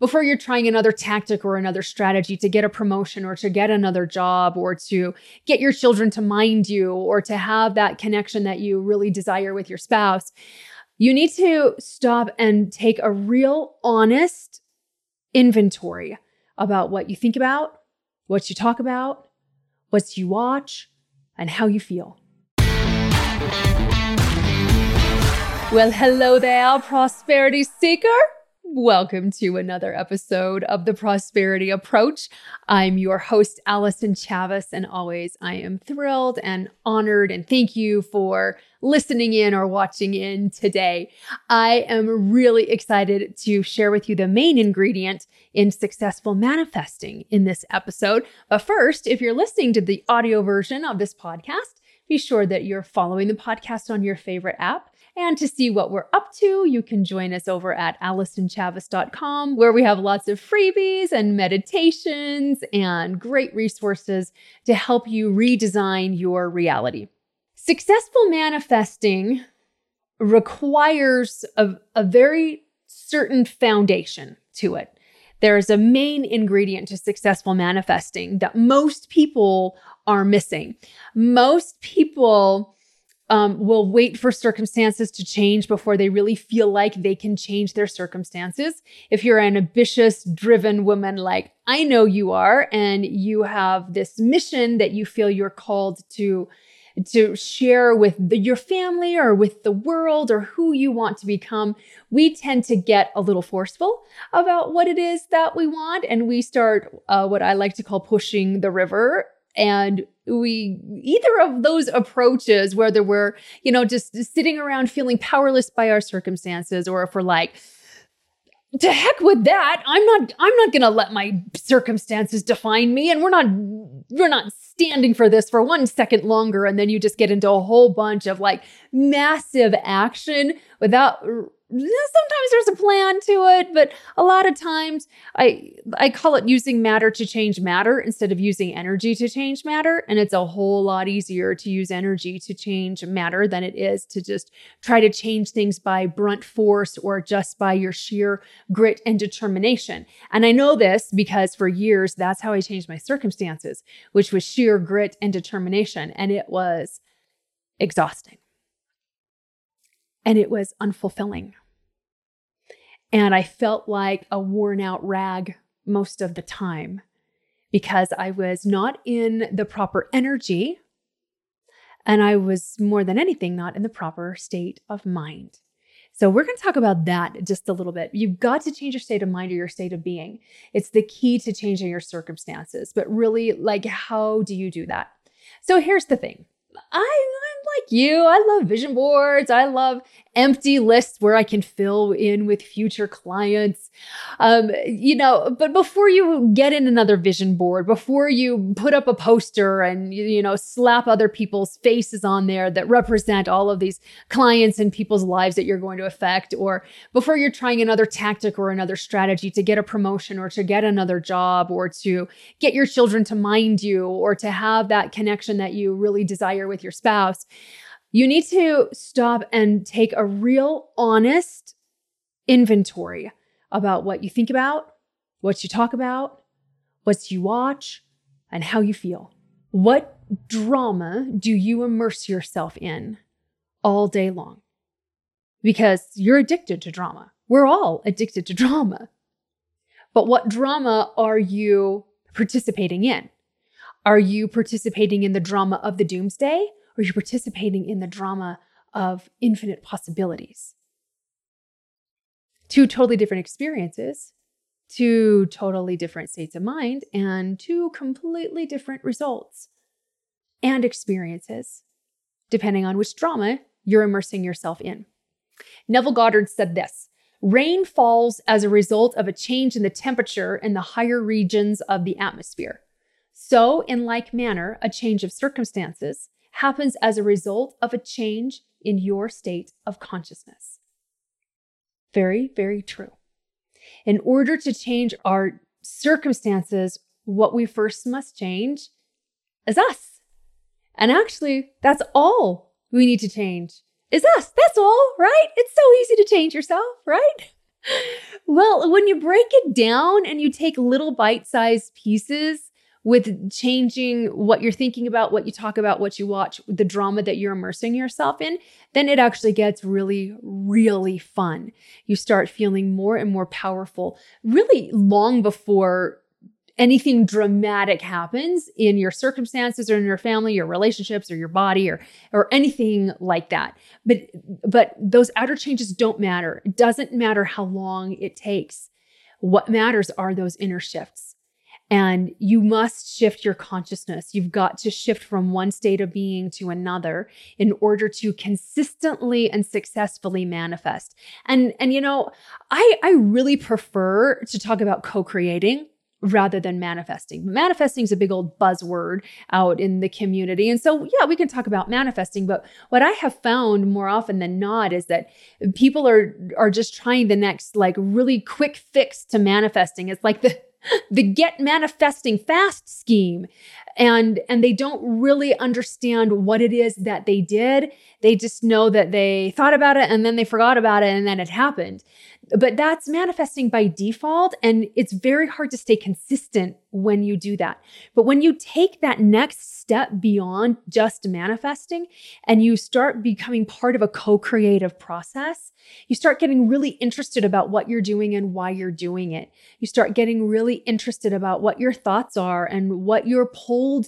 before you're trying another tactic or another strategy to get a promotion or to get another job or to get your children to mind you or to have that connection that you really desire with your spouse, you need to stop and take a real honest inventory about what you think about, what you talk about, what you watch, and how you feel. Well, hello there, prosperity seeker. Welcome to another episode of the Prosperity Approach. I'm your host, Allison Chavis, and always I am thrilled and honored and thank you for listening in or watching in today. I am really excited to share with you the main ingredient in successful manifesting in this episode. But first, if you're listening to the audio version of this podcast, be sure that you're following the podcast on your favorite app. And to see what we're up to, you can join us over at AllisonChavis.com, where we have lots of freebies and meditations and great resources to help you redesign your reality. Successful manifesting requires a, a very certain foundation to it. There is a main ingredient to successful manifesting that most people are missing. Most people um, will wait for circumstances to change before they really feel like they can change their circumstances. If you're an ambitious, driven woman like I know you are, and you have this mission that you feel you're called to to share with the, your family or with the world or who you want to become, we tend to get a little forceful about what it is that we want. And we start uh, what I like to call pushing the river and we either of those approaches whether we're you know just sitting around feeling powerless by our circumstances or if we're like to heck with that. I'm not i'm not going to let my circumstances define me and we're not we're not standing for this for one second longer. And then you just get into a whole bunch of like massive action without sometimes there's a plan to it, but a lot of times I I call it using matter to change matter instead of using energy to change matter, and it's a whole lot easier to use energy to change matter than it is to just try to change things by brunt force or just by your sheer grit and determination. And I know this because for years that's how I changed my circumstances, which was sheer grit and determination, and it was exhausting. And it was unfulfilling. And I felt like a worn out rag most of the time because I was not in the proper energy. And I was more than anything not in the proper state of mind. So, we're going to talk about that just a little bit. You've got to change your state of mind or your state of being. It's the key to changing your circumstances. But really, like, how do you do that? So, here's the thing I, I'm like you. I love vision boards. I love empty lists where I can fill in with future clients. Um, you know, but before you get in another vision board, before you put up a poster and, you know, slap other people's faces on there that represent all of these clients and people's lives that you're going to affect, or before you're trying another tactic or another strategy to get a promotion or to get another job or to get your children to mind you or to have that connection that you really desire with your spouse, you need to stop and take a real honest inventory about what you think about, what you talk about, what you watch, and how you feel. What drama do you immerse yourself in all day long? Because you're addicted to drama. We're all addicted to drama. But what drama are you participating in? Are you participating in the drama of the doomsday? Or you're participating in the drama of infinite possibilities. Two totally different experiences, two totally different states of mind, and two completely different results and experiences, depending on which drama you're immersing yourself in. Neville Goddard said this Rain falls as a result of a change in the temperature in the higher regions of the atmosphere. So, in like manner, a change of circumstances happens as a result of a change in your state of consciousness. Very, very true. In order to change our circumstances, what we first must change is us. And actually, that's all we need to change is us. That's all, right? It's so easy to change yourself, right? well, when you break it down and you take little bite sized pieces with changing what you're thinking about, what you talk about, what you watch, the drama that you're immersing yourself in, then it actually gets really, really fun. You start feeling more and more powerful, really long before anything dramatic happens in your circumstances or in your family, your relationships or your body or or anything like that. But but those outer changes don't matter. It doesn't matter how long it takes. What matters are those inner shifts. And you must shift your consciousness. You've got to shift from one state of being to another in order to consistently and successfully manifest. And and you know, I I really prefer to talk about co-creating rather than manifesting. Manifesting is a big old buzzword out in the community. And so, yeah, we can talk about manifesting, but what I have found more often than not is that people are are just trying the next like really quick fix to manifesting. It's like the the get manifesting fast scheme and and they don't really understand what it is that they did they just know that they thought about it and then they forgot about it and then it happened but that's manifesting by default. And it's very hard to stay consistent when you do that. But when you take that next step beyond just manifesting and you start becoming part of a co creative process, you start getting really interested about what you're doing and why you're doing it. You start getting really interested about what your thoughts are and what you're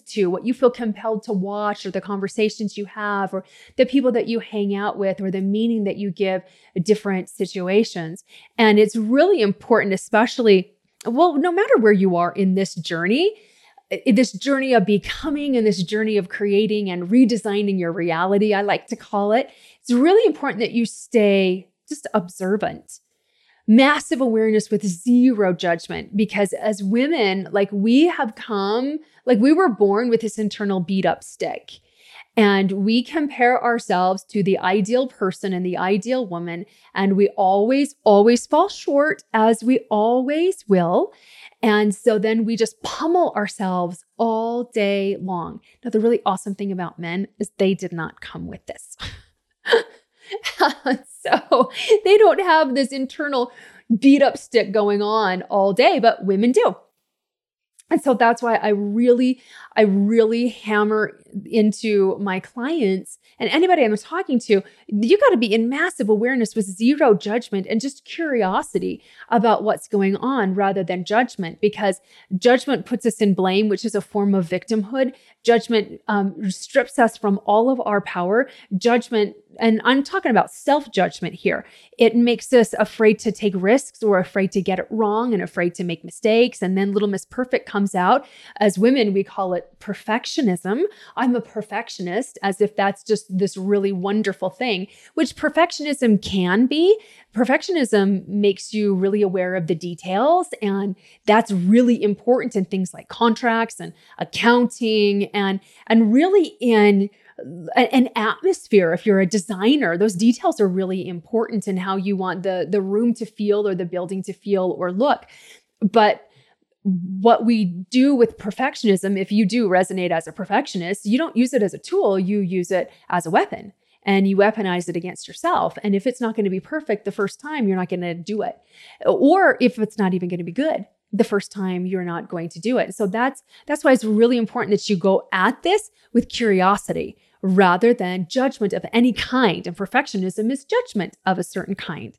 to, what you feel compelled to watch, or the conversations you have, or the people that you hang out with, or the meaning that you give different situations. And it's really important, especially, well, no matter where you are in this journey, this journey of becoming and this journey of creating and redesigning your reality, I like to call it, it's really important that you stay just observant. Massive awareness with zero judgment because as women, like we have come, like we were born with this internal beat up stick. And we compare ourselves to the ideal person and the ideal woman. And we always, always fall short, as we always will. And so then we just pummel ourselves all day long. Now, the really awesome thing about men is they did not come with this. so they don't have this internal beat up stick going on all day, but women do. And so that's why I really, I really hammer into my clients and anybody I'm talking to, you got to be in massive awareness with zero judgment and just curiosity about what's going on rather than judgment, because judgment puts us in blame, which is a form of victimhood. Judgment um, strips us from all of our power. Judgment, and I'm talking about self judgment here, it makes us afraid to take risks or afraid to get it wrong and afraid to make mistakes. And then Little Miss Perfect comes out. As women, we call it perfectionism. I'm a perfectionist, as if that's just this really wonderful thing, which perfectionism can be. Perfectionism makes you really aware of the details, and that's really important in things like contracts and accounting and and really in an atmosphere if you're a designer those details are really important in how you want the the room to feel or the building to feel or look but what we do with perfectionism, if you do resonate as a perfectionist, you don't use it as a tool, you use it as a weapon and you weaponize it against yourself. And if it's not going to be perfect the first time, you're not going to do it. Or if it's not even going to be good the first time, you're not going to do it. So that's that's why it's really important that you go at this with curiosity rather than judgment of any kind. And perfectionism is judgment of a certain kind.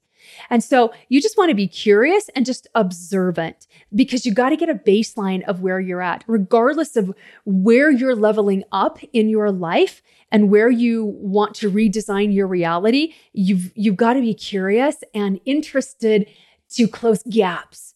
And so you just want to be curious and just observant because you got to get a baseline of where you're at, regardless of where you're leveling up in your life and where you want to redesign your reality. You've, you've got to be curious and interested to close gaps,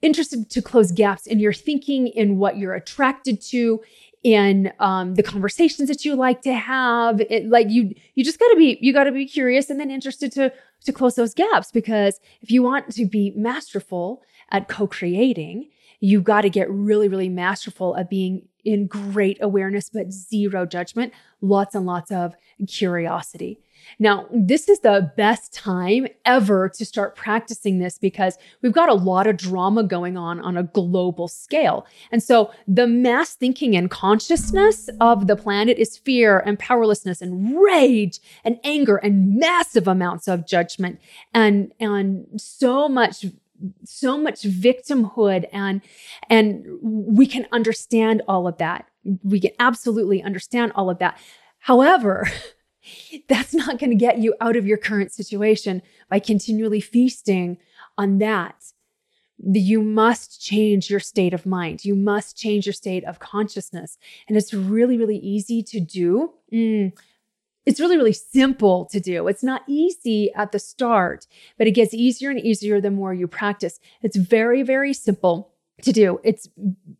interested to close gaps in your thinking, in what you're attracted to, in um, the conversations that you like to have. It, like you, you just got to be, you got to be curious and then interested to to close those gaps because if you want to be masterful at co creating, you've got to get really, really masterful at being in great awareness, but zero judgment, lots and lots of curiosity. Now, this is the best time ever to start practicing this because we've got a lot of drama going on on a global scale. And so the mass thinking and consciousness of the planet is fear and powerlessness and rage and anger and massive amounts of judgment and, and so much so much victimhood and and we can understand all of that we can absolutely understand all of that however that's not going to get you out of your current situation by continually feasting on that you must change your state of mind. You must change your state of consciousness. And it's really, really easy to do. Mm, it's really, really simple to do. It's not easy at the start, but it gets easier and easier the more you practice. It's very, very simple to do. It's,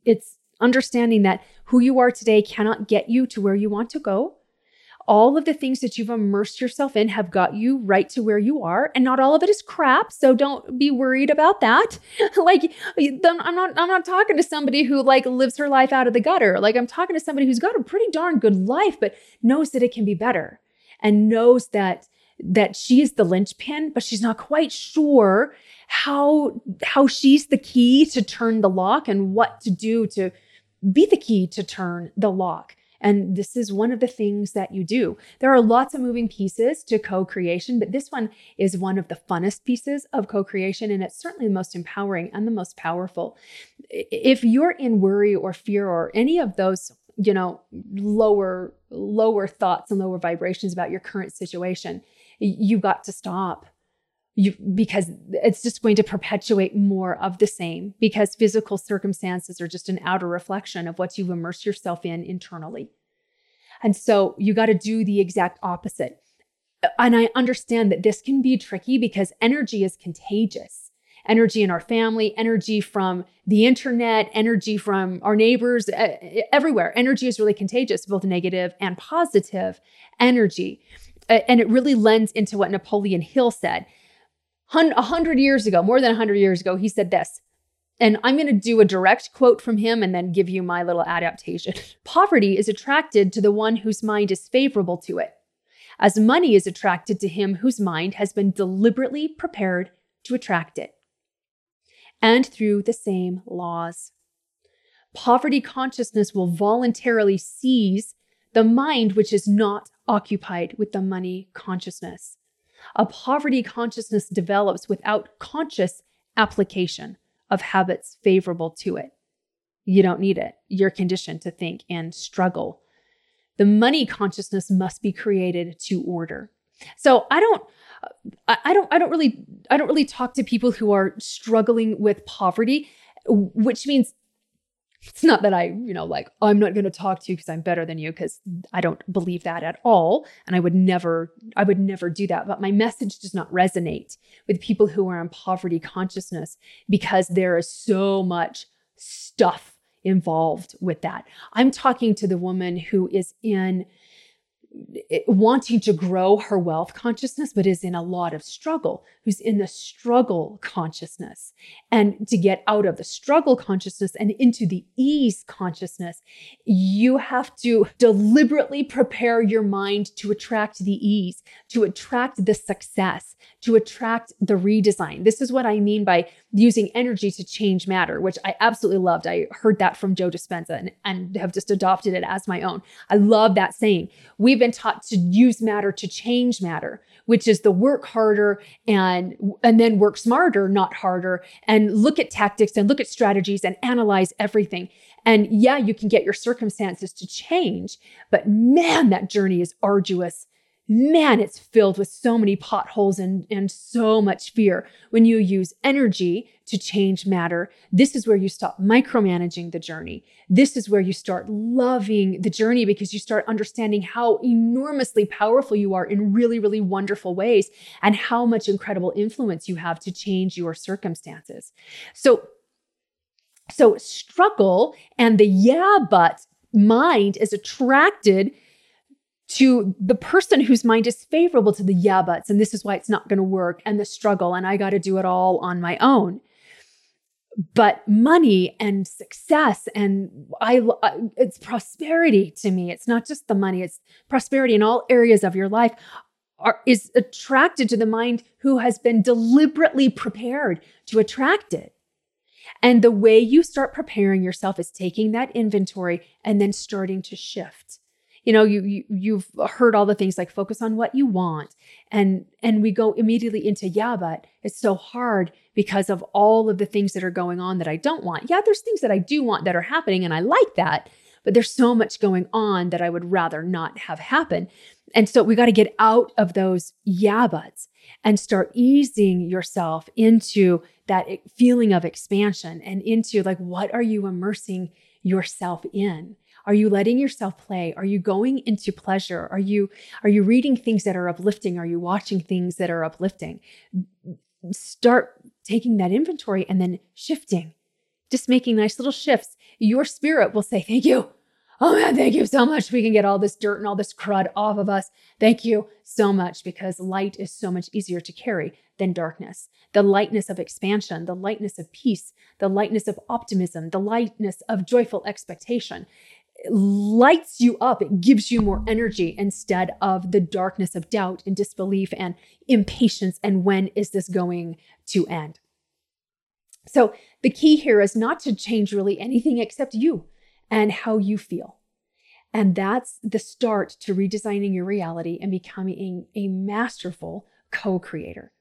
it's understanding that who you are today cannot get you to where you want to go all of the things that you've immersed yourself in have got you right to where you are and not all of it is crap so don't be worried about that. Like i'm not i'm not talking to somebody who like lives her life out of the gutter. Like i'm talking to somebody who's got a pretty darn good life but knows that it can be better and knows that that she is the linchpin but she's not quite sure how how she's the key to turn the lock and what to do to be the key to turn the lock and this is one of the things that you do. There are lots of moving pieces to co creation, but this one is one of the funnest pieces of co creation. And it's certainly the most empowering and the most powerful. If you're in worry or fear or any of those, you know, lower, lower thoughts and lower vibrations about your current situation, you've got to stop you because it's just going to perpetuate more of the same because physical circumstances are just an outer reflection of what you've immersed yourself in internally. And so you got to do the exact opposite. And I understand that this can be tricky because energy is contagious. Energy in our family, energy from the internet, energy from our neighbors, everywhere. Energy is really contagious, both negative and positive energy. And it really lends into what Napoleon Hill said a hundred years ago, more than a hundred years ago, he said this. And I'm going to do a direct quote from him and then give you my little adaptation. Poverty is attracted to the one whose mind is favorable to it, as money is attracted to him whose mind has been deliberately prepared to attract it. And through the same laws. Poverty consciousness will voluntarily seize the mind which is not occupied with the money consciousness. A poverty consciousness develops without conscious application of habits favorable to it. You don't need it. You're conditioned to think and struggle. The money consciousness must be created to order. So I don't I don't I don't really I don't really talk to people who are struggling with poverty, which means it's not that I, you know, like, I'm not going to talk to you because I'm better than you, because I don't believe that at all. And I would never, I would never do that. But my message does not resonate with people who are in poverty consciousness because there is so much stuff involved with that. I'm talking to the woman who is in wanting to grow her wealth consciousness, but is in a lot of struggle, who's in the struggle consciousness. And to get out of the struggle consciousness and into the ease consciousness, you have to deliberately prepare your mind to attract the ease, to attract the success, to attract the redesign. This is what I mean by using energy to change matter, which I absolutely loved. I heard that from Joe Dispenza and, and have just adopted it as my own. I love that saying. We've been taught to use matter to change matter, which is the work harder and and then work smarter, not harder, and look at tactics and look at strategies and analyze everything. And yeah, you can get your circumstances to change, but man, that journey is arduous man, it's filled with so many potholes and, and so much fear. When you use energy to change matter, this is where you stop micromanaging the journey. This is where you start loving the journey because you start understanding how enormously powerful you are in really, really wonderful ways and how much incredible influence you have to change your circumstances. So, so struggle and the yeah, but mind is attracted to the person whose mind is favorable to the yeah buts and this is why it's not going to work and the struggle and I got to do it all on my own. but money and success and I it's prosperity to me. It's not just the money, it's prosperity in all areas of your life are, is attracted to the mind who has been deliberately prepared to attract it. And the way you start preparing yourself is taking that inventory and then starting to shift you know you, you you've heard all the things like focus on what you want. And and we go immediately into yeah but it's so hard because of all of the things that are going on that I don't want. Yeah there's things that I do want that are happening and I like that but there's so much going on that I would rather not have happen. And so we got to get out of those yeah buts and start easing yourself into that feeling of expansion and into like what are you immersing yourself in are you letting yourself play? Are you going into pleasure? Are you are you reading things that are uplifting? Are you watching things that are uplifting? Start taking that inventory and then shifting. Just making nice little shifts. Your spirit will say, "Thank you. Oh man, thank you so much. We can get all this dirt and all this crud off of us. Thank you so much because light is so much easier to carry than darkness. The lightness of expansion, the lightness of peace, the lightness of optimism, the lightness of joyful expectation lights you up. It gives you more energy instead of the darkness of doubt and disbelief and impatience. And when is this going to end? So, the key here is not to change really anything except you and how you feel. And that's the start to redesigning your reality and becoming a masterful co creator.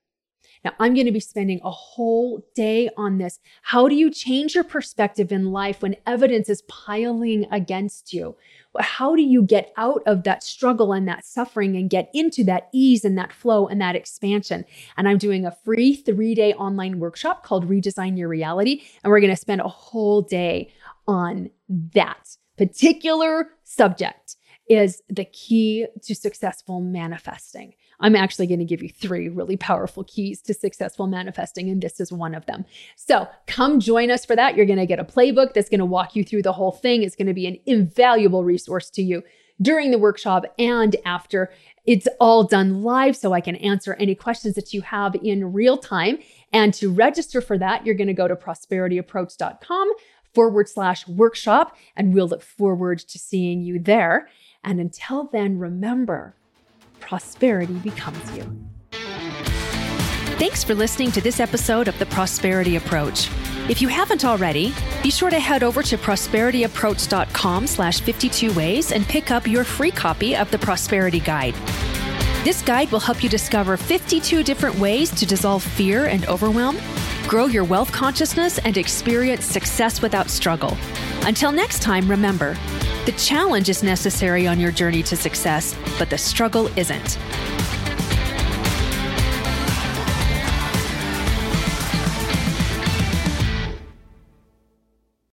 Now, I'm going to be spending a whole day on this. How do you change your perspective in life when evidence is piling against you? How do you get out of that struggle and that suffering and get into that ease and that flow and that expansion? And I'm doing a free three day online workshop called Redesign Your Reality. And we're going to spend a whole day on that particular subject is the key to successful manifesting. I'm actually going to give you three really powerful keys to successful manifesting, and this is one of them. So come join us for that. You're going to get a playbook that's going to walk you through the whole thing. It's going to be an invaluable resource to you during the workshop and after. It's all done live, so I can answer any questions that you have in real time. And to register for that, you're going to go to prosperityapproach.com forward slash workshop, and we'll look forward to seeing you there. And until then, remember, prosperity becomes you. Thanks for listening to this episode of The Prosperity Approach. If you haven't already, be sure to head over to prosperityapproach.com slash 52 ways and pick up your free copy of the Prosperity Guide. This guide will help you discover 52 different ways to dissolve fear and overwhelm, grow your wealth consciousness, and experience success without struggle. Until next time, remember, the challenge is necessary on your journey to success, but the struggle isn't.